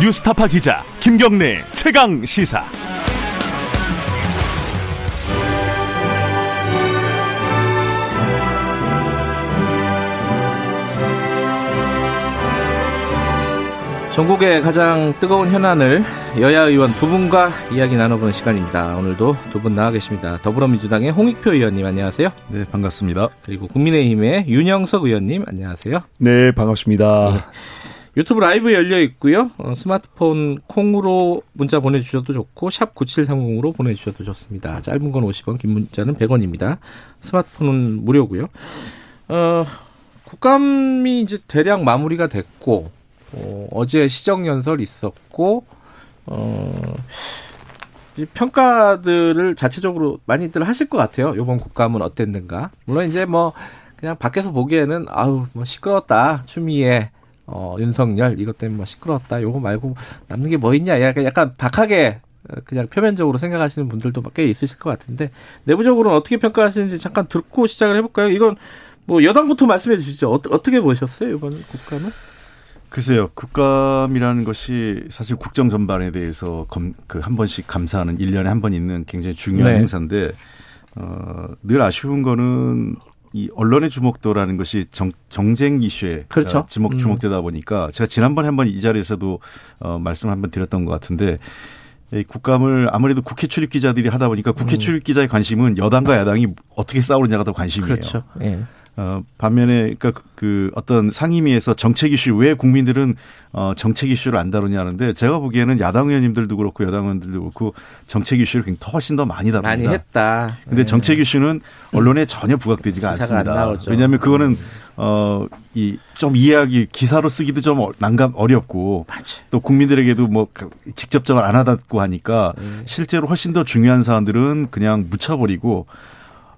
뉴스타파 기자 김경래 최강 시사. 전국의 가장 뜨거운 현안을 여야 의원 두 분과 이야기 나눠보는 시간입니다. 오늘도 두 분 나와 계십니다. 더불어민주당의 홍익표 의원님 안녕하세요. 네, 반갑습니다. 그리고 국민의힘의 윤영석 의원님 안녕하세요. 네, 반갑습니다. 네. 유튜브 라이브 열려 있고요. 어, 스마트폰 콩으로 문자 보내주셔도 좋고 샵 9730으로 보내주셔도 좋습니다. 짧은 건 50원, 긴 문자는 100원입니다. 스마트폰은 무료고요. 어, 국감이 이제 대략 마무리가 됐고 어, 어제 시정연설 있었고 어, 평가들을 자체적으로 많이들 하실 것 같아요. 이번 국감은 어땠는가. 물론 이제 뭐 그냥 밖에서 보기에는 아우 뭐 시끄럽다 추미애 어, 윤석열 이것 때문에 뭐 시끄럽다 요거 말고 남는 게 뭐 있냐 약간 약간 박하게 그냥 표면적으로 생각하시는 분들도 꽤 있으실 것 같은데 내부적으로는 어떻게 평가하시는지 잠깐 듣고 시작을 해볼까요? 이건 뭐 여당부터 말씀해 주시죠. 어, 어떻게 보셨어요 이번 국감은? 글쎄요, 국감이라는 것이 사실 국정 전반에 대해서 그한 번씩 감사하는 1년에 한 번 있는 굉장히 중요한 네. 행사인데, 어, 늘 아쉬운 거는 이 언론의 주목도라는 것이 정, 정쟁 이슈에 그렇죠. 주목 음. 주목되다 보니까 제가 지난번에 한번 이 자리에서도 어, 말씀을 한번 드렸던 것 같은데 이 국감을 아무래도 국회 출입 기자들이 하다 보니까 국회 음. 출입 기자의 관심은 여당과 야당이 어떻게 싸우느냐가 더 관심이에요. 그렇죠. 예. 어, 반면에 그러니까 그, 그 어떤 상임위에서 정책 이슈 왜 국민들은 어, 정책 이슈를 안 다루냐 하는데 제가 보기에는 야당 의원님들도 그렇고 여당 의원들도 그렇고 정책 이슈를 굉장히 훨씬 더 많이 다룹니다. 많이 했다. 근데 네. 정책 이슈는 언론에 전혀 부각되지가 않습니다. 왜냐하면 그거는 어, 이, 좀 이해하기, 기사로 쓰기도 좀 어, 난감, 어렵고, 맞아. 또 국민들에게도 뭐, 그 직접적으로 안 하다고 하니까, 음. 실제로 훨씬 더 중요한 사안들은 그냥 묻혀버리고,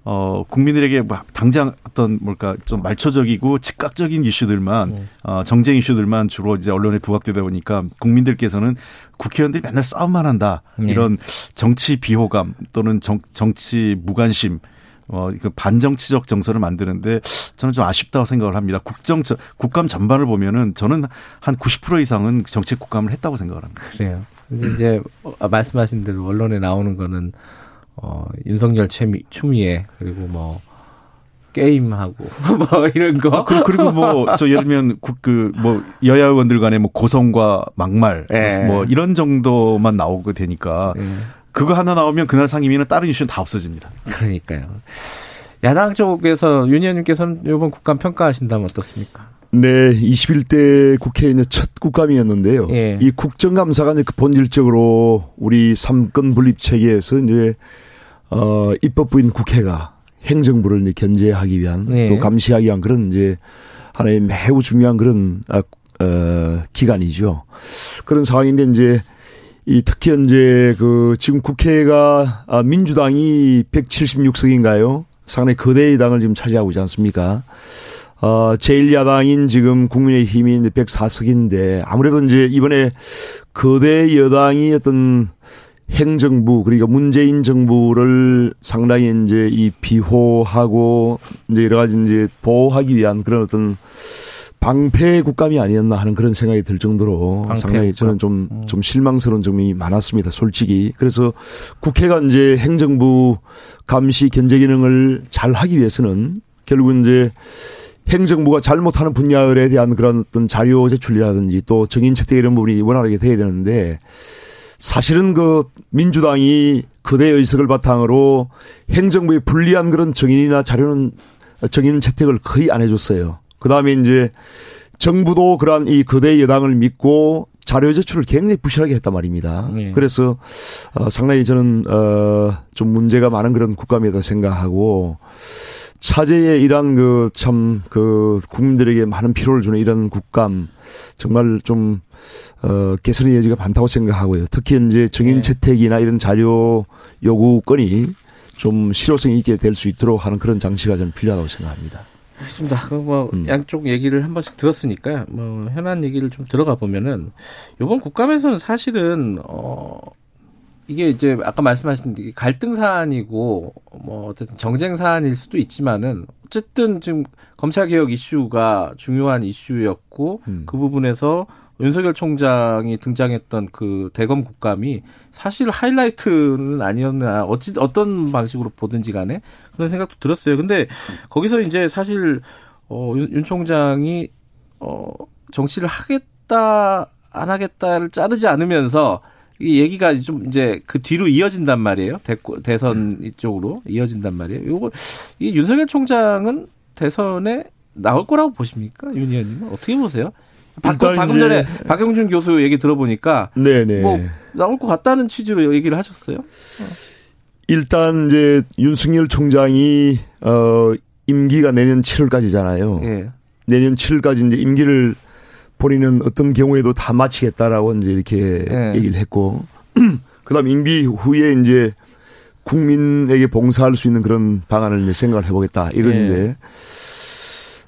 어, 국민들에게 뭐 당장 어떤 뭘까 좀 말초적이고 즉각적인 이슈들만 네. 어, 정쟁 이슈들만 주로 이제 언론에 부각되다 보니까 국민들께서는 국회의원들이 맨날 싸움만 한다. 네. 이런 정치 비호감 또는 정, 정치 무관심 어, 그 반정치적 정서를 만드는데 저는 좀 아쉽다고 생각을 합니다. 국정, 국감 전반을 보면은 저는 한 90% 이상은 정치 국감을 했다고 생각을 합니다. 그래요. 이제 말씀하신 대로 언론에 나오는 거는 어, 윤석열 추미, 추미애 그리고 뭐 게임하고 뭐 이런 거 아, 그 리고 뭐 저 예를 들면 그 뭐 여야 의원들 간의 뭐 고성과 막말 예. 뭐 이런 정도만 나오게 되니까 예. 그거 하나 나오면 그날 상임위는 다른 이슈는 다 없어집니다. 그러니까요. 야당 쪽에서 윤 의원님께서는 이번 국감 평가하신다면 어떻습니까? 네, 21대 국회의 첫 국감이었는데요. 예. 이 국정감사가 이제 그 본질적으로 우리 삼권 분립 체계에서 이제 어 입법부인 국회가 행정부를 이제 견제하기 위한 예. 또 감시하기 위한 그런 이제 하나의 매우 중요한 그런 아, 어, 기간이죠. 그런 상황인데 이제 이 특히 이제 그 지금 국회가 아, 민주당이 176석인가요? 상당히 거대의 당을 지금 차지하고 있지 않습니까? 어, 제1야당인 지금 국민의힘이 이제 104석인데 아무래도 이제 이번에 거대 여당이 어떤 행정부 그러니까 문재인 정부를 상당히 이제 이 비호하고 이제 여러 가지 이제 보호하기 위한 그런 어떤 방패 국감이 아니었나 하는 그런 생각이 들 정도로 상당히 저는 좀, 음. 좀 실망스러운 점이 많았습니다. 솔직히. 그래서 국회가 이제 행정부 감시 견제 기능을 잘 하기 위해서는 결국 이제 행정부가 잘못하는 분야에 대한 그런 어떤 자료 제출이라든지 또 정인 채택 이런 부분이 원활하게 돼야 되는데 사실은 그 민주당이 그대 의석을 바탕으로 행정부에 불리한 그런 정인이나 자료는 정인 채택을 거의 안 해줬어요. 그 다음에 이제 정부도 그러한 이 거대 여당을 믿고 자료 제출을 굉장히 부실하게 했단 말입니다. 네. 그래서 어 상당히 저는 어 좀 문제가 많은 그런 국감이다 생각하고 차제의 이런 그 참그 그 국민들에게 많은 피로를 주는 이런 국감 정말 좀 어, 개선의 여지가 많다고 생각하고요. 특히 이제 정인 네. 채택이나 이런 자료 요구 건이 좀 실효성 있게 될 수 있도록 하는 그런 장치가 저는 필요하다고 생각합니다. 그렇습니다. 그뭐 음. 양쪽 얘기를 한 번씩 들었으니까 뭐 현안 얘기를 좀 들어가 보면은 이번 국감에서는 사실은 어 이게 이제 아까 말씀하신 갈등 사안이고 뭐 어쨌든 정쟁 사안일 수도 있지만은 어쨌든 지금 검찰 개혁 이슈가 중요한 이슈였고 음. 그 부분에서 윤석열 총장이 등장했던 그 대검 국감이 사실 하이라이트는 아니었나 어찌 어떤 방식으로 보든지 간에 그런 생각도 들었어요. 근데 거기서 이제 사실 어, 윤, 윤 총장이 어, 정치를 하겠다 안 하겠다를 자르지 않으면서 이 얘기가 좀 이제 그 뒤로 이어진단 말이에요. 대, 대선 이쪽으로 이어진단 말이에요. 요거 이 윤석열 총장은 대선에 나올 거라고 보십니까? 윤 의원님은 어떻게 보세요? 방금, 방금 전에 박영준 교수 얘기 들어보니까 네네. 뭐 나올 것 같다는 취지로 얘기를 하셨어요. 일단 이제 윤석열 총장이 어 임기가 내년 7월까지잖아요. 예. 내년 7월까지 이제 임기를 본인은 어떤 경우에도 다 마치겠다라고 이제 이렇게 예. 얘기를 했고 그다음 임기 후에 이제 국민에게 봉사할 수 있는 그런 방안을 이제 생각을 해보겠다. 이건 예. 이제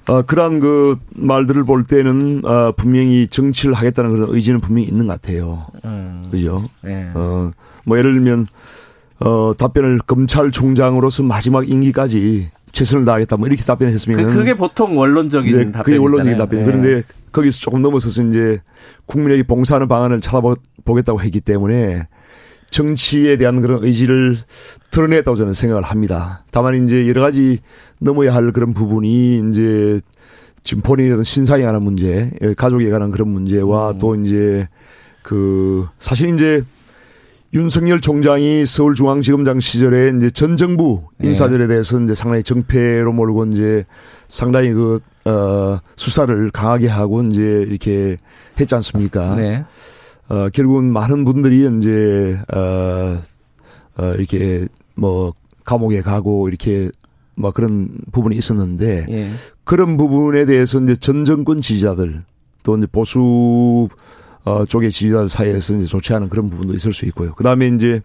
어, 그러한 그 말들을 볼 때는 어, 분명히 정치를 하겠다는 그런 의지는 분명히 있는 것 같아요. 음. 그죠? 네. 어, 뭐 예를 들면 어, 답변을 검찰총장으로서 마지막 임기까지 최선을 다하겠다 뭐 이렇게 답변했으면 그, 그게 보통 원론적인 답변이잖아요. 그게 원론적인 답변. 네. 그런데 거기서 조금 넘어서서 이제 국민에게 봉사하는 방안을 찾아보겠다고 했기 때문에 정치에 대한 그런 의지를 드러냈다고 저는 생각을 합니다. 다만 이제 여러 가지 넘어야 할 그런 부분이 이제 지금 본인의 어떤 신상에 관한 문제, 가족에 관한 그런 문제와 음. 또 이제 그 사실 이제 윤석열 총장이 서울중앙지검장 시절에 이제 전 정부 네. 인사들에 대해서 이제 상당히 정패로 몰고 이제 상당히 그, 어, 수사를 강하게 하고 이제 이렇게 했지 않습니까? 네. 어, 결국은 많은 분들이 이제, 어, 어, 이렇게 뭐 감옥에 가고 이렇게 뭐 그런 부분이 있었는데 예. 그런 부분에 대해서 이제 전 정권 지지자들 또 이제 보수 어 쪽의 지지자들 사이에서 이제 좋지 않은 그런 부분도 있을 수 있고요. 그 다음에 이제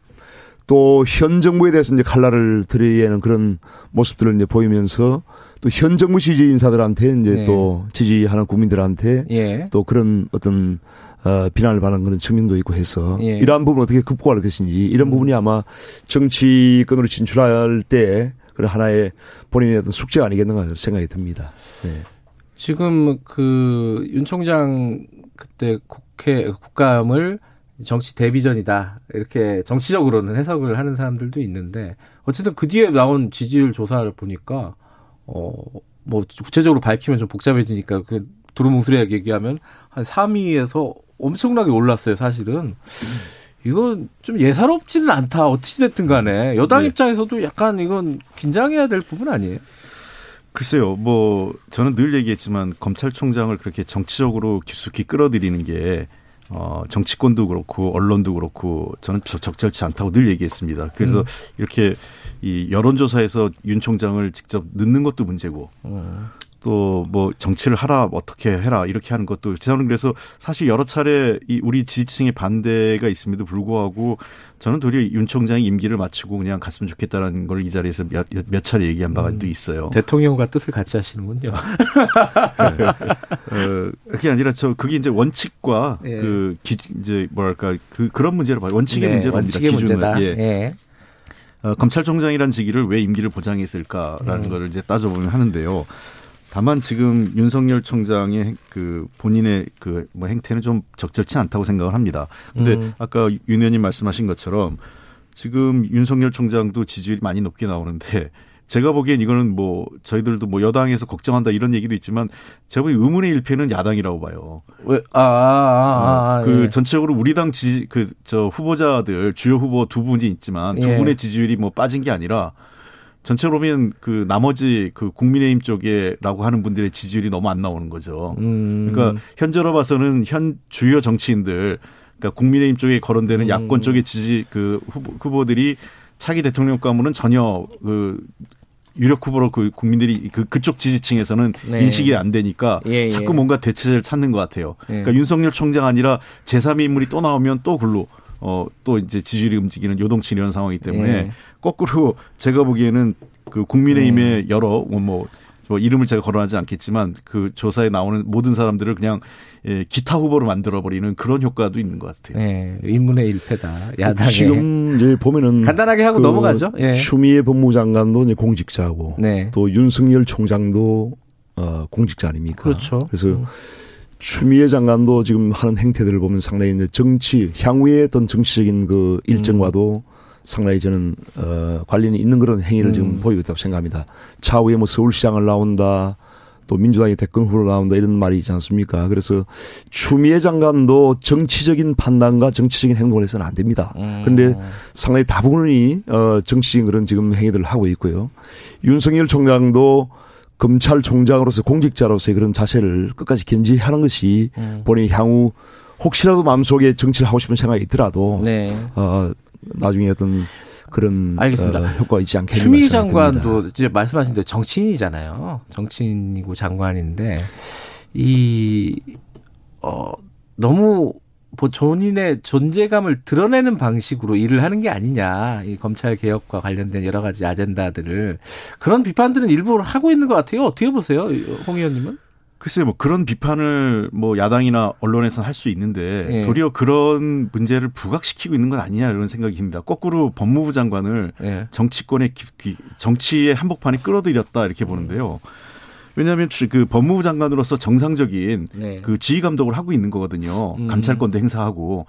또 현 정부에 대해서 이제 칼날을 들이는 그런 모습들을 이제 보이면서 또 현 정부 지지 인사들한테 이제 네. 또 지지하는 국민들한테 예. 또 그런 어떤 어, 비난을 받는 그런 측면도 있고 해서 예. 이러한 부분 어떻게 극복할 것인지 이런 음. 부분이 아마 정치권으로 진출할 때 그런 하나의 본인의 어떤 숙제가 아니겠는가 생각이 듭니다. 네. 지금 그 윤 총장 그때 국 회 국감을 정치 데뷔전이다 이렇게 정치적으로는 해석을 하는 사람들도 있는데 어쨌든 그 뒤에 나온 지지율 조사를 보니까 어 뭐 구체적으로 밝히면 좀 복잡해지니까 그 두루뭉술하게 얘기하면 한 3위에서 엄청나게 올랐어요, 사실은. 이건 좀 예사롭지는 않다. 어떻게 됐든 간에. 여당 네. 입장에서도 약간 이건 긴장해야 될 부분 아니에요? 글쎄요, 뭐, 저는 늘 얘기했지만 검찰총장을 그렇게 정치적으로 깊숙이 끌어들이는 게, 어, 정치권도 그렇고, 언론도 그렇고, 저는 적절치 않다고 늘 얘기했습니다. 그래서 음. 이렇게 이 여론조사에서 윤 총장을 직접 넣는 것도 문제고, 음. 또 뭐 정치를 하라 어떻게 해라 이렇게 하는 것도 저는 그래서 사실 여러 차례 이 우리 지지층의 반대가 있음에도 불구하고 저는 도리어 윤 총장이 임기를 마치고 그냥 갔으면 좋겠다는 걸 이 자리에서 몇, 몇 차례 얘기한 바가 음, 또 있어요. 대통령과 뜻을 같이 하시는군요. 네. 어, 그게 아니라 저 그게 이제 원칙과 예. 그 기, 이제 뭐랄까 그 그런 문제로 봐요. 원칙의 네, 문제로 원칙의 봅니다. 문제다. 예. 예. 어, 검찰총장이란 직위를 왜 임기를 보장했을까라는 음. 걸 이제 따져보면 하는데요. 다만 지금 윤석열 총장의 그 본인의 그 뭐 행태는 좀 적절치 않다고 생각을 합니다. 근데 음. 아까 윤 의원님 말씀하신 것처럼 지금 윤석열 총장도 지지율이 많이 높게 나오는데 제가 보기엔 이거는 뭐 저희들도 뭐 여당에서 걱정한다 이런 얘기도 있지만 제가 보기 의문의 일패는 야당이라고 봐요. 왜? 아, 아, 아, 아 그 예. 전체적으로 우리 당 지지 그저 후보자들 주요 후보 두 분이 있지만 두 예. 분의 지지율이 뭐 빠진 게 아니라 전체로 보면 그 나머지 그 국민의힘 쪽에라고 하는 분들의 지지율이 너무 안 나오는 거죠. 음. 그러니까 현재로 봐서는 현 주요 정치인들 그러니까 국민의힘 쪽에 거론되는 음. 야권 쪽의 지지 그 후보, 후보들이 차기 대통령 가문은 전혀 그 유력 후보로 그 국민들이 그 그쪽 지지층에서는 네. 인식이 안 되니까 예, 예. 자꾸 뭔가 대체를 찾는 것 같아요. 예. 그러니까 윤석열 총장 아니라 제3의 인물이 또 나오면 또 글로 어, 또 이제 지지율이 움직이는 요동치 이런 상황이기 때문에 예. 거꾸로 제가 보기에는 그 국민의힘의 음. 여러 뭐, 뭐뭐 이름을 제가 거론하지 않겠지만 그 조사에 나오는 모든 사람들을 그냥 예, 기타 후보로 만들어 버리는 그런 효과도 있는 것 같아요. 네, 인문의 일패다. 야당에 지금 이제 보면은 간단하게 하고 그 넘어가죠. 예. 추미애 법무장관도 이제 공직자고 네. 또 윤석열 총장도 어, 공직자 아닙니까? 그렇죠. 그래서 음. 추미애 장관도 지금 하는 행태들을 보면 상당히 이제 정치 향후의 어떤 정치적인 그 일정과도 음. 상당히 저는 어 관련이 있는 그런 행위를 음. 지금 보이고 있다고 생각합니다. 차후에 뭐 서울시장을 나온다. 또 민주당이 대권 후보로 나온다 이런 말이 있지 않습니까? 그래서 추미애 장관도 정치적인 판단과 정치적인 행동을 해서는 안 됩니다. 그런데 음. 상당히 다분히 어 정치적인 그런 지금 행위들을 하고 있고요. 윤석열 총장도 검찰총장으로서 공직자로서의 그런 자세를 끝까지 견지하는 것이 음. 본인이 향후 혹시라도 마음속에 정치를 하고 싶은 생각이 있더라도 네. 어 나중에 어떤 그런 알겠습니다. 어, 효과가 있지 않겠는가 추미애 장관도 이제 말씀하신 대로 정치인이잖아요. 정치인이고 장관인데 이 어, 너무 본인의 존재감을 드러내는 방식으로 일을 하는 게 아니냐. 이 검찰 개혁과 관련된 여러 가지 아젠다들을 그런 비판들은 일부 하고 있는 것 같아요. 어떻게 보세요, 홍 의원님은? 글쎄요, 뭐 그런 비판을 뭐 야당이나 언론에서는 할 수 있는데 예. 도리어 그런 문제를 부각시키고 있는 건 아니냐 이런 생각이 듭니다. 거꾸로 법무부 장관을 예. 정치권의 정치의 한복판에 끌어들였다 이렇게 보는데요. 왜냐하면 그 법무부 장관으로서 정상적인 네. 그 지휘 감독을 하고 있는 거거든요. 음. 감찰권도 행사하고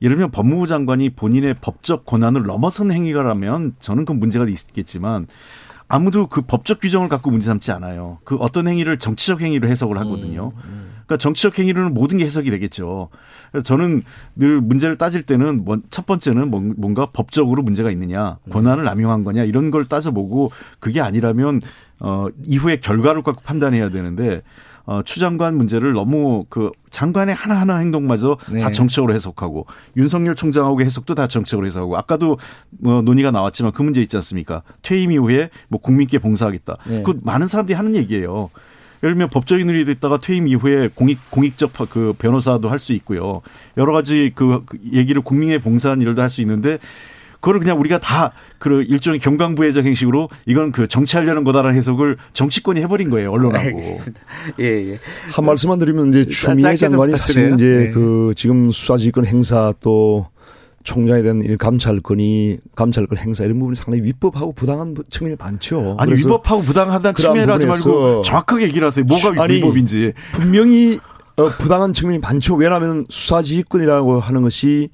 예를 들면 법무부 장관이 본인의 법적 권한을 넘어선 행위가라면 저는 그 문제가 있겠지만 아무도 그 법적 규정을 갖고 문제 삼지 않아요. 그 어떤 행위를 정치적 행위로 해석을 하거든요. 음, 음. 그러니까 정치적 행위로는 모든 게 해석이 되겠죠. 그래서 저는 늘 문제를 따질 때는 뭐첫 번째는 뭔가 법적으로 문제가 있느냐, 권한을 남용한 거냐 이런 걸 따져보고 그게 아니라면 어 이후에 결과를 갖고 판단해야 되는데 어, 추 장관 문제를 너무 그 장관의 하나하나 행동마저 네. 다 정치적으로 해석하고 윤석열 총장하고 해석도 다 정치적으로 해석하고 아까도 뭐 논의가 나왔지만 그 문제 있지 않습니까? 퇴임 이후에 뭐 국민께 봉사하겠다. 네. 그 많은 사람들이 하는 얘기예요. 예를 들면 법조인으로 됐다가 퇴임 이후에 공익 공익적 그 변호사도 할 수 있고요. 여러 가지 그, 그 얘기를 국민에 봉사한 일도 할 수 있는데 그거를 그냥 우리가 다 그 일종의 경강부회적 행식으로 이건 그 정치하려는 거다라는 해석을 정치권이 해버린 거예요 언론하고. 예, 예. 한 말씀만 드리면 이제 추미애 장관이 사실 이제 네. 그 지금 수사지휘권 행사 또 총장에 대한 감찰권이 감찰권 행사 이런 부분이 상당히 위법하고 부당한 측면이 많죠. 아니 위법하고 부당하다는 측면을 하지 말고 정확하게 얘기를 하세요. 뭐가 아니, 위법인지. 분명히 어, 부당한 측면이 많죠. 왜냐하면 수사지휘권이라고 하는 것이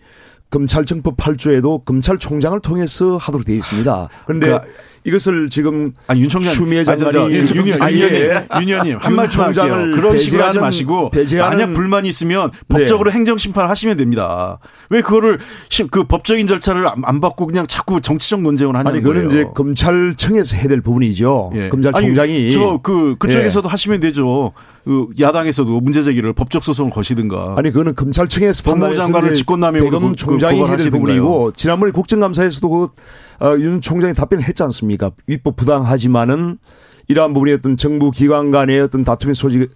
검찰청법 8조에도 검찰총장을 통해서 하도록 되어 있습니다. 그런데 그, 이것을 지금 아니, 윤 총장 추미애 장관이 윤, 윤, 윤, 윤 의원님 한 말씀 할게요. 그런 식으로 하지 마시고 만약 불만이 있으면 네. 법적으로 행정 심판을 하시면 됩니다. 왜 그거를 그 법적인 절차를 안 받고 그냥 자꾸 정치적 논쟁을 하냐는 아니, 그거는 거예요. 이제 검찰청에서 해야 될 부분이죠. 예. 검찰총장이 저그 그쪽에서도 예. 하시면 되죠. 그 야당에서도 문제 제기를 법적 소송을 거시든가. 아니 그거는 검찰청에서 법무부 장관을 직권남용으로 대검 총장이 그, 해야 될 부분이고 지난번에 국정감사에서도 그 어, 윤 총장이 답변을 했지 않습니까? 위법 부당하지만은 이러한 부분이 어떤 정부 기관 간의 어떤 다툼의 소지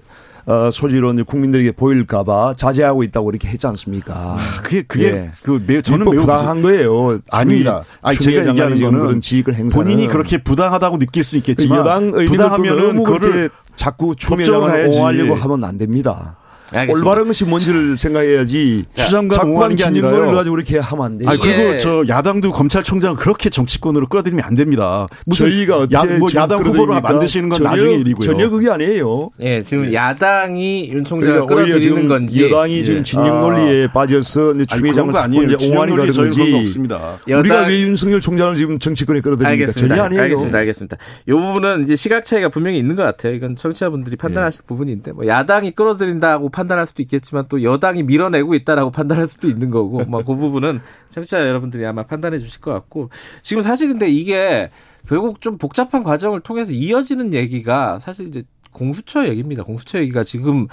어, 소지로 국민들에게 보일까봐 자제하고 있다고 이렇게 했지 않습니까? 아, 그게 그게 예. 그 매우 저는 매우 부당한 거예요. 아닙니다. 아니 제가 얘기하는 거는 그런 지휘권 행사 본인이 그렇게 부당하다고 느낄 수 있겠지만 여당 부당하면은 그거를 자꾸 추미애장을 옹호하려고 하면 안 됩니다. 알겠습니다. 올바른 것이 뭔지를 생각해야지. 수장관 옹호하는 게 아니라 걸 가지고 그렇게 하면 안 돼요. 아 그리고 저 야당도 검찰총장 그렇게 정치권으로 끌어들이면 안 됩니다. 무슨 저희가 야, 뭐 야당 후보로 만드시는 건 전혀, 나중에 일이고요. 전혀 그게 아니에요. 예, 지금 네. 야당이 윤 총장을 그러니까 끌어들이는 건지 여당이 지금 예. 진영 논리에 아. 빠져서 추미애장을 자꾸 이제 옹호하는. 없습니다. 우리가 왜 윤석열 총장을 지금 정치권에 끌어들입니까? 전혀 아니에요. 알겠습니다. 알겠습니다. 이 부분은 이제 시각 차이가 분명히 있는 것 같아요. 이건 청취자분들이 판단하실 예. 부분인데 뭐 야당이 끌어들인다고 판단할 수도 있겠지만 또 여당이 밀어내고 있다라고 판단할 수도 있는 거고 뭐그 부분은 청취자 여러분들이 아마 판단해 주실 것 같고 지금 사실 근데 이게 결국 좀 복잡한 과정을 통해서 이어지는 얘기가 사실 이제 공수처 얘기입니다. 공수처 얘기가 지금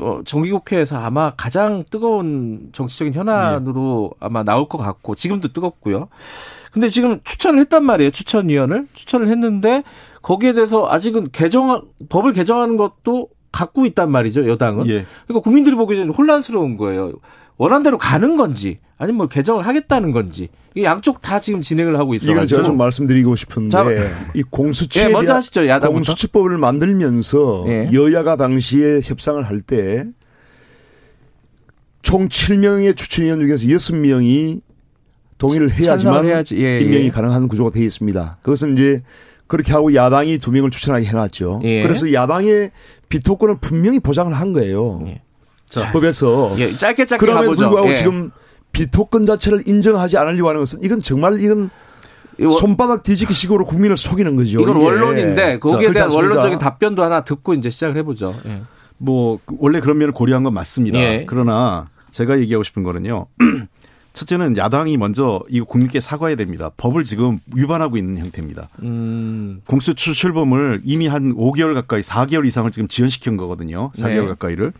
어, 정기국회에서 아마 가장 뜨거운 정치적인 현안으로 네. 아마 나올 것 같고 지금도 뜨겁고요. 근데 지금 추천을 했단 말이에요. 추천위원을 추천을 했는데 거기에 대해서 아직은 개정 법을 개정하는 것도 갖고 있단 말이죠, 여당은. 예. 그러니까 국민들이 보기에는 혼란스러운 거예요. 원한 대로 가는 건지 아니면 뭐 개정을 하겠다는 건지 이 양쪽 다 지금 진행을 하고 있어요. 이걸 제가 좀 말씀드리고 싶은데 자, 이 공수처 예, 먼저 하시죠. 야당 공수처법을 만들면서 예. 여야가 당시에 협상을 할 때 총 7명의 추천위원 중에서 6명이 동의를 해야지만 예, 예. 임명이 가능한 구조가 되어 있습니다. 그것은 이제 그렇게 하고 야당이 두 명을 추천하게 해놨죠. 예. 그래서 야당의 비토권을 분명히 보장을 한 거예요. 예. 자, 법에서. 예, 짧게 짧게 그럼에도 불구하고 예. 지금 비토권 자체를 인정하지 않으려고 하는 것은 이건 정말 이건 손바닥 뒤집기 식으로 국민을 속이는 거죠. 이건 이게. 원론인데 거기에 자, 대한 원론적인 답변도 하나 듣고 이제 시작을 해보죠. 예. 뭐 원래 그런 면을 고려한 건 맞습니다. 예. 그러나 제가 얘기하고 싶은 거는요. 첫째는 야당이 먼저 이거 국민께 사과해야 됩니다. 법을 지금 위반하고 있는 형태입니다. 음. 공수처 출범을 이미 한 5개월 가까이 4개월 이상을 지금 지연시킨 거거든요. 4개월 네. 가까이를.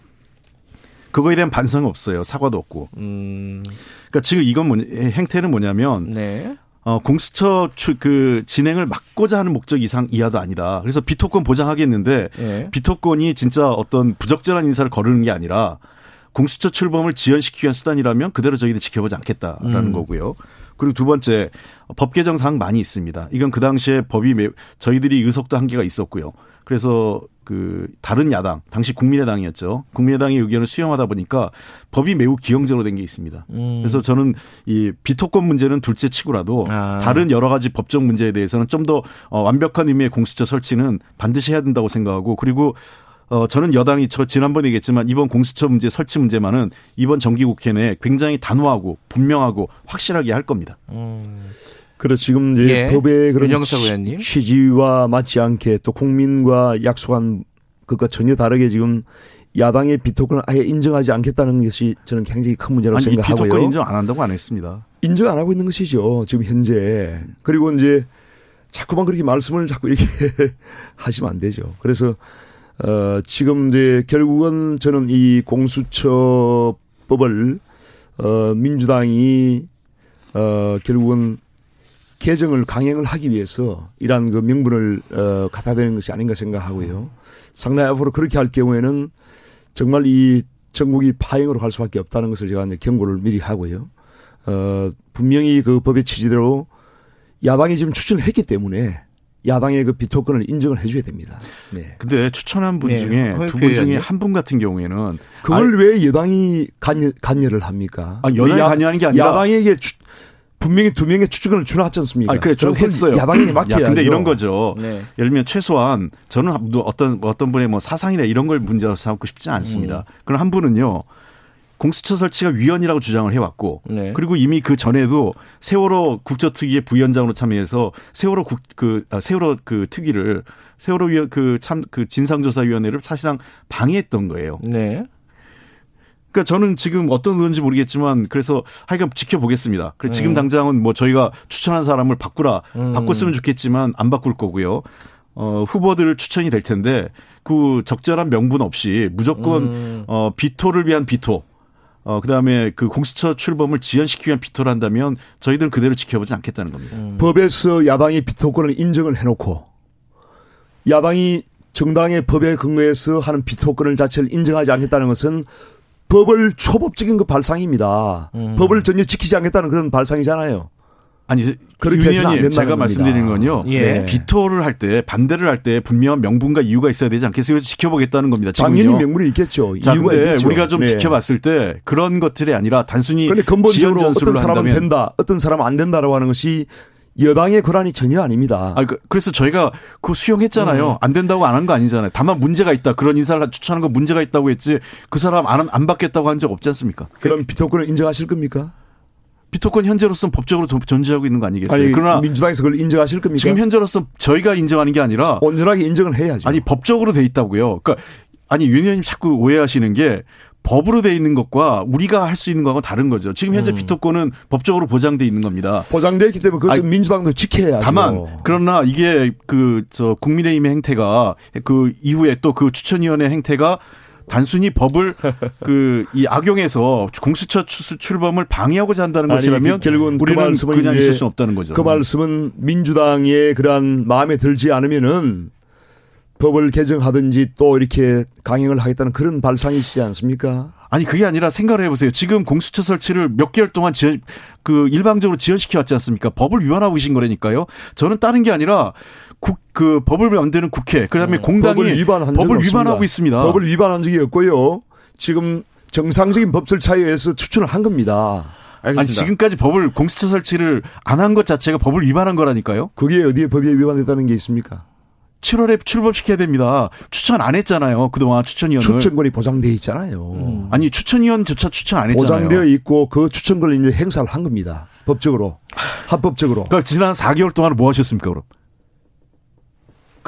그거에 대한 반성이 없어요. 사과도 없고. 음. 그러니까 지금 이건 뭐냐, 행태는 뭐냐면 네. 어, 공수처 그 진행을 막고자 하는 목적 이상 이하도 아니다. 그래서 비토권 보장하겠는데 네. 비토권이 진짜 어떤 부적절한 인사를 거르는 게 아니라 공수처 출범을 지연시키기 위한 수단이라면 그대로 저희들 지켜보지 않겠다라는 음. 거고요. 그리고 두 번째 법 개정 사항 많이 있습니다. 이건 그 당시에 법이 매, 저희들이 의석도 한계가 있었고요. 그래서 그 다른 야당 당시 국민의당이었죠. 국민의당의 의견을 수용하다 보니까 법이 매우 기형제로 된 게 있습니다. 음. 그래서 저는 이 비토권 문제는 둘째 치고라도 아. 다른 여러 가지 법적 문제에 대해서는 좀더 어, 완벽한 의미의 공수처 설치는 반드시 해야 된다고 생각하고 그리고 어, 저는 여당이 저 지난번에 얘기했지만 이번 공수처 문제 설치 문제만은 이번 정기국회 내 굉장히 단호하고 분명하고 확실하게 할 겁니다. 음. 그래 지금 이제 예. 법의 그런 취지와 맞지 않게 또 국민과 약속한 그것과 전혀 다르게 지금 야당의 비토권을 아예 인정하지 않겠다는 것이 저는 굉장히 큰 문제라고 아니, 생각하고요. 비토권 인정 안 한다고 안 했습니다. 인정 안 하고 있는 것이죠. 지금 현재. 그리고 이제 자꾸만 그렇게 말씀을 자꾸 이렇게 하시면 안 되죠. 그래서 어, 지금 이제 결국은 저는 이 공수처법을 어, 민주당이 어, 결국은 개정을 강행을 하기 위해서 이러한 그 명분을 어, 갖다 대는 것이 아닌가 생각하고요. 상당히 앞으로 그렇게 할 경우에는 정말 이 전국이 파행으로 갈 수밖에 없다는 것을 제가 이제 경고를 미리 하고요. 어, 분명히 그 법의 취지대로 야당이 지금 추천을 했기 때문에 야당의 그 비토권을 인정을 해줘야 됩니다. 네. 근데 추천한 분 네. 중에 두분 중에 한 분 같은 경우에는 그걸 아, 왜 여당이 간여, 간여를 합니까? 아, 여당이 간여하는 게 아니라 야당에게 추, 분명히 두 명의 추천을 주놨지 않습니까? 아, 그래, 저 했어요. 야당에 맡겨야죠. 근데 이런 거죠. 네. 예를 들면 최소한 저는 어떤 어떤 분의 뭐 사상이나 이런 걸 문제로 삼고 싶지 않습니다. 음. 그럼 한 분은요. 공수처 설치가 위헌이라고 주장을 해왔고 네. 그리고 이미 그 전에도 세월호 국저특위의 부위원장으로 참여해서 세월호 국, 그 아, 세월호 그 특위를 세월호 위원 그참그 진상조사위원회를 사실상 방해했던 거예요. 네. 그러니까 저는 지금 어떤 의원인지 모르겠지만 그래서 하여간 지켜보겠습니다. 그래 지금 음. 당장은 뭐 저희가 추천한 사람을 바꾸라 음. 바꿨으면 좋겠지만 안 바꿀 거고요. 어, 후보들 추천이 될 텐데 그 적절한 명분 없이 무조건 음. 어, 비토를 위한 비토 어, 그 다음에 그 공수처 출범을 지연시키기 위한 비토를 한다면 저희들은 그대로 지켜보지 않겠다는 겁니다. 음. 법에서 야당이 비토권을 인정을 해놓고 야당이 정당의 법에 근거해서 하는 비토권을 자체를 인정하지 않겠다는 것은 법을 초법적인 그 발상입니다. 음. 법을 전혀 지키지 않겠다는 그런 발상이잖아요. 아니 그렇게 해서는 제가 말씀드리는 건요. 예. 비토를 할 때 반대를 할 때 분명한 명분과 이유가 있어야 되지 않겠어요? 그래서 지켜보겠다는 겁니다. 지금요. 당연히 명분이 있겠죠. 자, 이유가 있겠죠. 우리가 좀 네. 지켜봤을 때 그런 것들이 아니라 단순히 근데 근본적으로 어떤 사람은. 된다, 어떤 사람은 안 된다라고 하는 것이 여당의 권한이 전혀 아닙니다. 아, 그, 그래서 저희가 그 수용했잖아요. 음. 안 된다고 안 한 거 아니잖아요. 다만 문제가 있다. 그런 인사를 추천한 거 문제가 있다고 했지 그 사람 안, 안 받겠다고 한 적 없지 않습니까? 그럼 비토권을 인정하실 겁니까? 비토권 현재로서는 법적으로 존재하고 있는 거 아니겠어요? 아니, 그러나 민주당에서 그걸 인정하실 겁니까? 지금 현재로서 저희가 인정하는 게 아니라 온전하게 인정을 해야죠. 아니 법적으로 돼 있다고요. 그러니까 아니 윤 의원님 자꾸 오해하시는 게 법으로 돼 있는 것과 우리가 할 수 있는 거하고 다른 거죠. 지금 현재 음. 비토권은 법적으로 보장돼 있는 겁니다. 보장돼 있기 때문에 그것을 아니, 민주당도 지켜야죠. 다만 그러나 이게 그 저 국민의힘의 행태가 그 이후에 또 그 추천위원회 행태가 단순히 법을 그 이 악용해서 공수처 출범을 방해하고자 한다는 아니, 것이라면 그 결국은 우리는 그 말씀은 그냥 있을 수 없다는 거죠. 그 말씀은 민주당의 그러한 마음에 들지 않으면은 법을 개정하든지 또 이렇게 강행을 하겠다는 그런 발상이시지 않습니까? 아니 그게 아니라 생각을 해보세요. 지금 공수처 설치를 몇 개월 동안 지연 그 일방적으로 지연시켜 왔지 않습니까? 법을 위반하고 계신 거라니까요. 저는 다른 게 아니라 국, 그 법을 만드는 국회 그다음에 음, 공당이 법을, 위반한 법을 위반하고 있습니다. 법을 위반한 적이 없고요. 지금 정상적인 법설차에 의해서 추천을 한 겁니다. 알겠습니다. 아니 지금까지 법을 공수처 설치를 안 한 것 자체가 법을 위반한 거라니까요. 그게 어디에 법에 위반됐다는 게 있습니까? 7월에 출범시켜야 됩니다. 추천 안 했잖아요. 그동안 추천위원을. 추천권이 보장돼 있잖아요. 음. 아니 추천위원조차 추천 안 했잖아요. 보장되어 있고 그 추천권을 이제 행사를 한 겁니다. 법적으로 합법적으로. 그러니까 지난 4개월 동안 뭐 하셨습니까 그럼?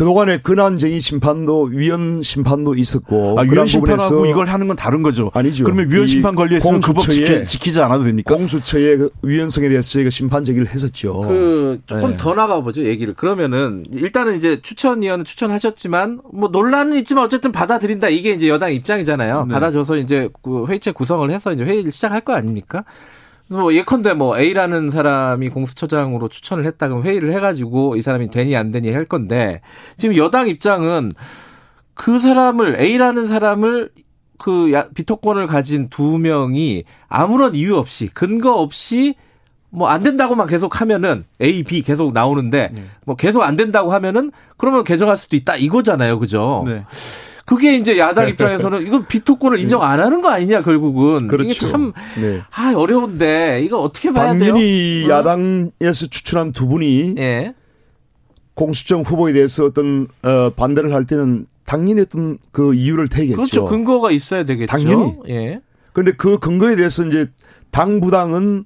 그동안에 근한쟁의 심판도 위헌 심판도 있었고 아, 위헌 심판하고 이걸 하는 건 다른 거죠. 아니죠. 그러면 위헌 심판 걸려있으면 그법 지키, 지 않아도 됩니까? 공수처의 그 위헌성에 대해서 저희가 심판 제기를 했었죠. 그 조금 네. 더 나가 보죠 얘기를. 그러면은 일단은 이제 추천위원은 추천하셨지만 뭐 논란은 있지만 어쨌든 받아들인다 이게 이제 여당 입장이잖아요. 네. 받아줘서 이제 그 회의체 구성을 해서 이제 회의를 시작할 거 아닙니까? 뭐 예컨대 뭐 A라는 사람이 공수처장으로 추천을 했다 그럼 회의를 해가지고 이 사람이 되니 안 되니 할 건데 지금 여당 입장은 그 사람을 A라는 사람을 그 비토권을 가진 두 명이 아무런 이유 없이 근거 없이 뭐 안 된다고만 계속 하면은 A, B 계속 나오는데 네. 뭐 계속 안 된다고 하면은 그러면 개정할 수도 있다 이거잖아요, 그죠? 네. 그게 이제 야당 입장에서는 이거 비토권을 네. 인정 안 하는 거 아니냐 결국은 그렇죠. 이게 참 네. 아, 어려운데 이거 어떻게 봐야 돼요? 당연히 어? 야당에서 추천한 두 분이 예. 공수정 후보에 대해서 어떤 어, 반대를 할 때는 당연히 어떤 그 이유를 대겠죠. 그렇죠. 근거가 있어야 되겠죠. 당연히. 예. 그런데 그 근거에 대해서 이제 당 부당은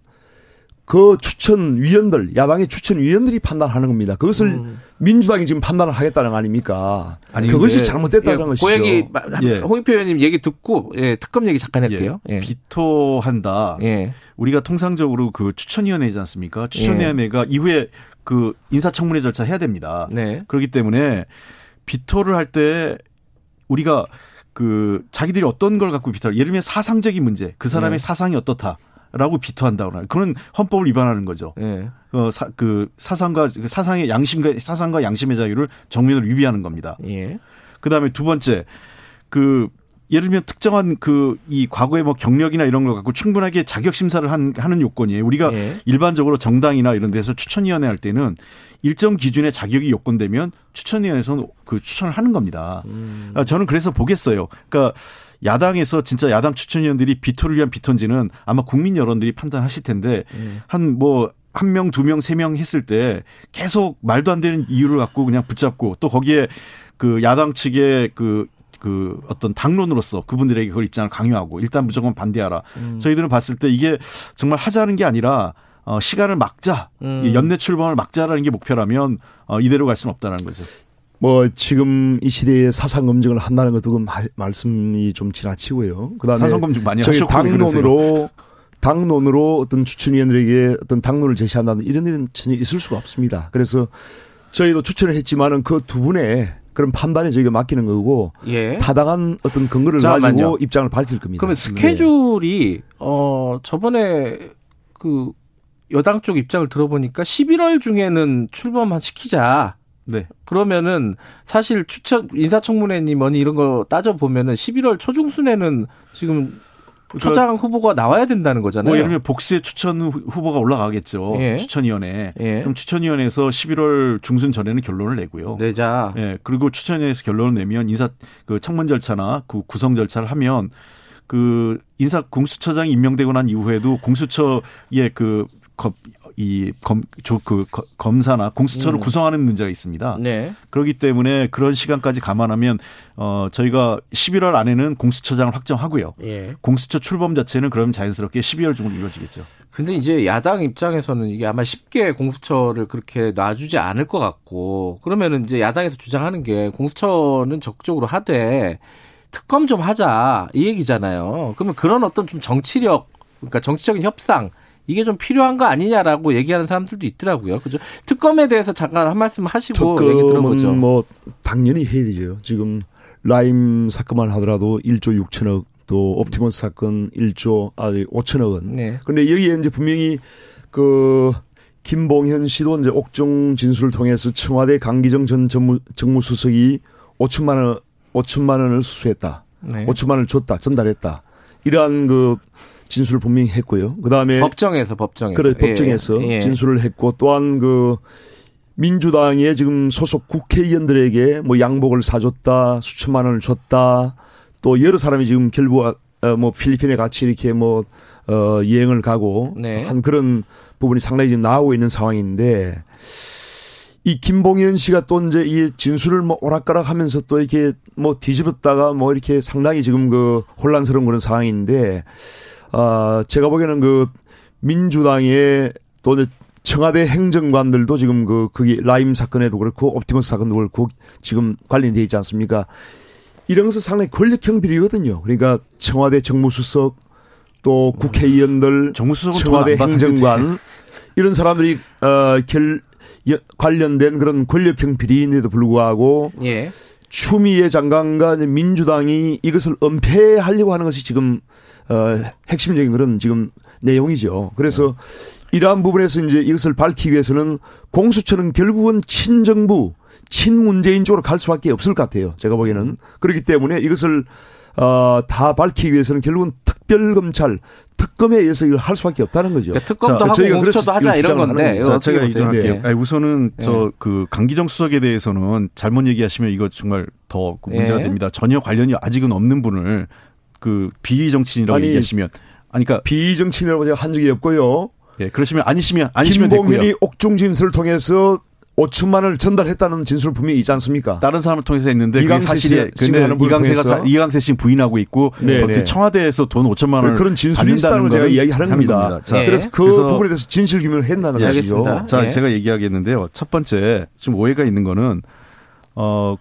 그 추천 위원들, 야당의 추천 위원들이 판단하는 겁니다. 그것을 음. 민주당이 지금 판단을 하겠다는 거 아닙니까? 아니, 그것이 잘못됐다는 예, 것이죠. 그 얘기, 예. 홍익표 의원님 얘기 듣고, 예, 특검 얘기 잠깐 할게요. 예. 예. 비토한다. 예. 우리가 통상적으로 그 추천위원회이지 않습니까? 추천위원회가 이후에 그 인사청문회 절차 해야 됩니다. 네. 그렇기 때문에 비토를 할 때 우리가 그 자기들이 어떤 걸 갖고 비토를 예를 들면 사상적인 문제, 그 사람의 네. 사상이 어떻다. 라고 비토한다고 하는 그런 헌법을 위반하는 거죠. 네. 어, 사, 그 사상과 그 사상의 양심과 사상과 양심의 자유를 정면으로 위비하는 겁니다. 예. 그다음에 두 번째 그 예를 들면 특정한 그 이 과거의 뭐 경력이나 이런 걸 갖고 충분하게 자격 심사를 한, 하는 요건이에요. 우리가 예. 일반적으로 정당이나 이런 데서 추천위원회 할 때는 일정 기준의 자격이 요건되면 추천위원회에서는 그 추천을 하는 겁니다. 음. 아, 저는 그래서 보겠어요. 그러니까 야당에서 진짜 야당 추천위원들이 비토를 위한 비토인지는 아마 국민 여론들이 판단하실 텐데 음. 한뭐 한 명, 두 명, 세 명 했을 때 계속 말도 안 되는 이유를 갖고 그냥 붙잡고 또 거기에 그 야당 측의 그, 그 어떤 당론으로서 그분들에게 그걸 입장을 강요하고 일단 무조건 반대하라. 음. 저희들은 봤을 때 이게 정말 하자는 게 아니라 어, 시간을 막자. 음. 연내 출범을 막자라는 게 목표라면 어, 이대로 갈 수는 없다는 거죠. 뭐 지금 이 시대에 사상 검증을 한다는 것도 그 말씀이 좀 지나치고요. 그다음에 사상 검증 많이 저희 당론으로 당론으로 어떤 추천위원들에게 어떤 당론을 제시한다는 이런 일은 전혀 있을 수가 없습니다. 그래서 저희도 추천을 했지만은 그 두 분의 그런 판단에 저희가 맡기는 거고 예. 타당한 어떤 근거를 잠깐만요. 가지고 입장을 밝힐 겁니다. 그러면 스케줄이 네. 어 저번에 그 여당 쪽 입장을 들어보니까 11월 중에는 출범한 시키자. 네. 그러면은 사실 추천 인사청문회니 뭐니 이런 거 따져 보면은 11월 초중순에는 지금 초장 후보가 나와야 된다는 거잖아요. 뭐 예를 들면 복수의 추천 후보가 올라가겠죠. 예. 추천위원회. 예. 그럼 추천위원회에서 11월 중순 전에는 결론을 내고요. 내자. 예. 그리고 추천위에서 결론을 내면 인사 그 청문 절차나 그 구성 절차를 하면 그 인사 공수처장이 임명되고 난 이후에도 공수처의 그 이 검, 저, 그, 검사나 공수처를 음. 구성하는 문제가 있습니다. 네. 그렇기 때문에 그런 시간까지 감안하면, 어, 저희가 11월 안에는 공수처장을 확정하고요. 예. 공수처 출범 자체는 그럼 자연스럽게 12월 중으로 이루어지겠죠. 근데 이제 야당 입장에서는 이게 아마 쉽게 공수처를 그렇게 놔주지 않을 것 같고, 그러면은 이제 야당에서 주장하는 게 공수처는 적극적으로 하되, 특검 좀 하자. 이 얘기잖아요. 그러면 그런 어떤 좀 정치력, 그러니까 정치적인 협상, 이게 좀 필요한 거 아니냐라고 얘기하는 사람들도 있더라고요. 그죠? 특검에 대해서 잠깐 한 말씀 하시고 얘기 들어보죠. 뭐 당연히 해야 되죠. 지금 라임 사건만 하더라도 1조 6천억 또 옵티머스 사건 1조 아 5천억 원. 네. 근데 여기에 이제 분명히 그 김봉현 씨도 이제 옥중 진술을 통해서 청와대 강기정 전 정무, 정무수석이 5천만 원 5천만 원을 수수했다. 네. 5천만 원을 줬다. 전달했다. 이러한 그 진술을 분명히 했고요. 그다음에 법정에서 법정에서 그래 법정에서 예. 진술을 했고 또한 그 민주당의 지금 소속 국회의원들에게 뭐 양복을 사줬다, 수천만 원을 줬다, 또 여러 사람이 지금 결국 어, 뭐 필리핀에 같이 이렇게 뭐 어, 여행을 가고 네. 한 그런 부분이 상당히 지금 나오고 있는 상황인데 이 김봉현 씨가 또 이제 이 진술을 뭐 오락가락 하면서 또 이렇게 뭐 뒤집었다가 뭐 이렇게 상당히 지금 그 혼란스러운 그런 상황인데 아, 어, 제가 보기에는 그 민주당의 또 청와대 행정관들도 지금 그 그게 라임 사건에도 그렇고 옵티머스 사건도 그렇고 지금 관련돼 있지 않습니까? 이런 것은 상당히 권력형 비리거든요. 그러니까 청와대 정무수석 또 국회의원들, 청와대 행정관 이런 사람들이 어 결 관련된 그런 권력형 비리인데도 불구하고 예. 추미애 장관과 민주당이 이것을 은폐하려고 하는 것이 지금 어 핵심적인 그런 지금 내용이죠. 그래서 이러한 부분에서 이제 이것을 밝히기 위해서는 공수처는 결국은 친정부, 친문재인 쪽으로 갈 수밖에 없을 것 같아요. 제가 보기에는 그렇기 때문에 이것을 어, 다 밝히기 위해서는 결국은 특별검찰, 특검에 의해서 이걸 할 수밖에 없다는 거죠. 그러니까 특검도 자, 하고 저희가 공수처도 하자 이런 건데. 자, 제가 얘기할게요. 네. 우선은 네. 저그 강기정 수석에 대해서는 잘못 얘기하시면 이거 정말 더그 문제가 네. 됩니다. 전혀 관련이 아직은 없는 분을 그 비정치인이라고 아니, 얘기하시면 아니 그러니까 비정치인이라고 제가 한 적이 없고요. 예, 그러시면 아니시면 아니시면 김봉현이 옥중 진술을 통해서 5천만 원을 전달했다는 진술을 분명히 있지 않습니까? 다른 사람을 통해서 했는데 이강세 사실이 근데 이강세가 이강세 씨 부인하고 있고 네, 그 네. 청와대에서 돈 5천만 원을 그런 진술이 있다는 제가 이야기하는 겁니다. 겁니다. 자, 네. 그래서 그 그래서 부분에 대해서 진실 규명을 했나는 예, 것이죠. 자, 네. 제가 얘기하겠는데요. 첫 번째 좀 오해가 있는 거는 어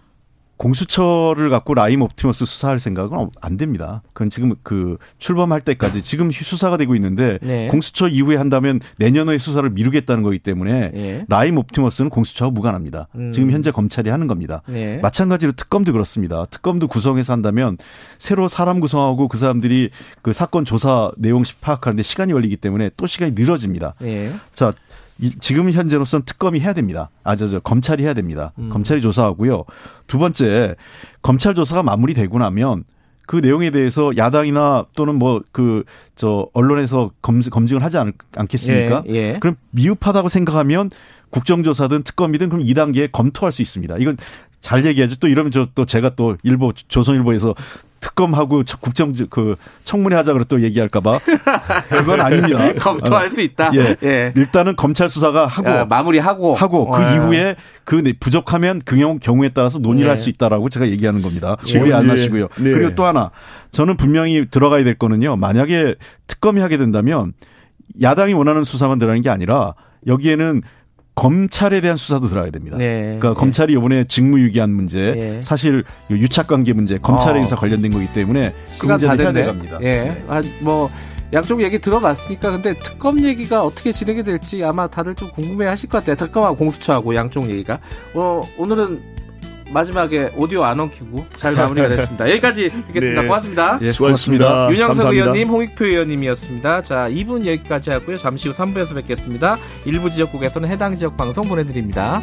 공수처를 갖고 라임 옵티머스 수사할 생각은 안 됩니다. 그건 지금 그 출범할 때까지 지금 수사가 되고 있는데 네. 공수처 이후에 한다면 내년에 수사를 미루겠다는 거기 때문에 네. 라임 옵티머스는 공수처와 무관합니다. 음. 지금 현재 검찰이 하는 겁니다. 네. 마찬가지로 특검도 그렇습니다. 특검도 구성해서 한다면 새로 사람 구성하고 그 사람들이 그 사건 조사 내용 파악하는데 시간이 걸리기 때문에 또 시간이 늘어집니다. 네. 자, 지금 현재로서는 특검이 해야 됩니다. 아, 저, 저, 검찰이 해야 됩니다. 음. 검찰이 조사하고요. 두 번째, 검찰 조사가 마무리되고 나면 그 내용에 대해서 야당이나 또는 뭐 그 저 언론에서 검증 검증을 하지 않, 않겠습니까? 예, 예. 그럼 미흡하다고 생각하면 국정조사든 특검이든 그럼 2단계에 검토할 수 있습니다. 이건 잘 얘기하지 또 이러면 저 또 제가 또 일보 조선일보에서 특검하고 국정 그 청문회 하자 그래 또 얘기할까봐 그건 아닙니다. 검토할 수 있다. 예. 예. 일단은 검찰 수사가 하고 아, 마무리하고 하고 그 아. 이후에 그 부족하면 그 경우에 따라서 논의를 네. 할수 있다라고 제가 얘기하는 겁니다. 오해 안 나시고요. 네. 그리고 또 하나 저는 분명히 들어가야 될 거는요. 만약에 특검이 하게 된다면 야당이 원하는 수사만 들어가는 게 아니라 여기에는 검찰에 대한 수사도 들어가야 됩니다. 네. 그러니까 네. 검찰이 이번에 직무유기한 문제, 네. 사실 유착관계 문제, 검찰에 의해서 어. 관련된 거기 때문에 그 시간 다 됐네. 갑니다. 예. 네. 아, 뭐 양쪽 얘기 들어봤으니까 근데 특검 얘기가 어떻게 진행이 될지 아마 다들 좀 궁금해하실 것 같아요. 특검하고 공수처하고 양쪽 얘기가. 어, 오늘은 마지막에 오디오 안 엉키고 잘 마무리가 됐습니다. 여기까지 듣겠습니다. 네. 고맙습니다. 예, 수고하셨습니다. 윤영석 의원님, 홍익표 의원님이었습니다. 자, 2분 여기까지 하고요. 잠시 후 3부에서 뵙겠습니다. 일부 지역국에서는 해당 지역 방송 보내드립니다.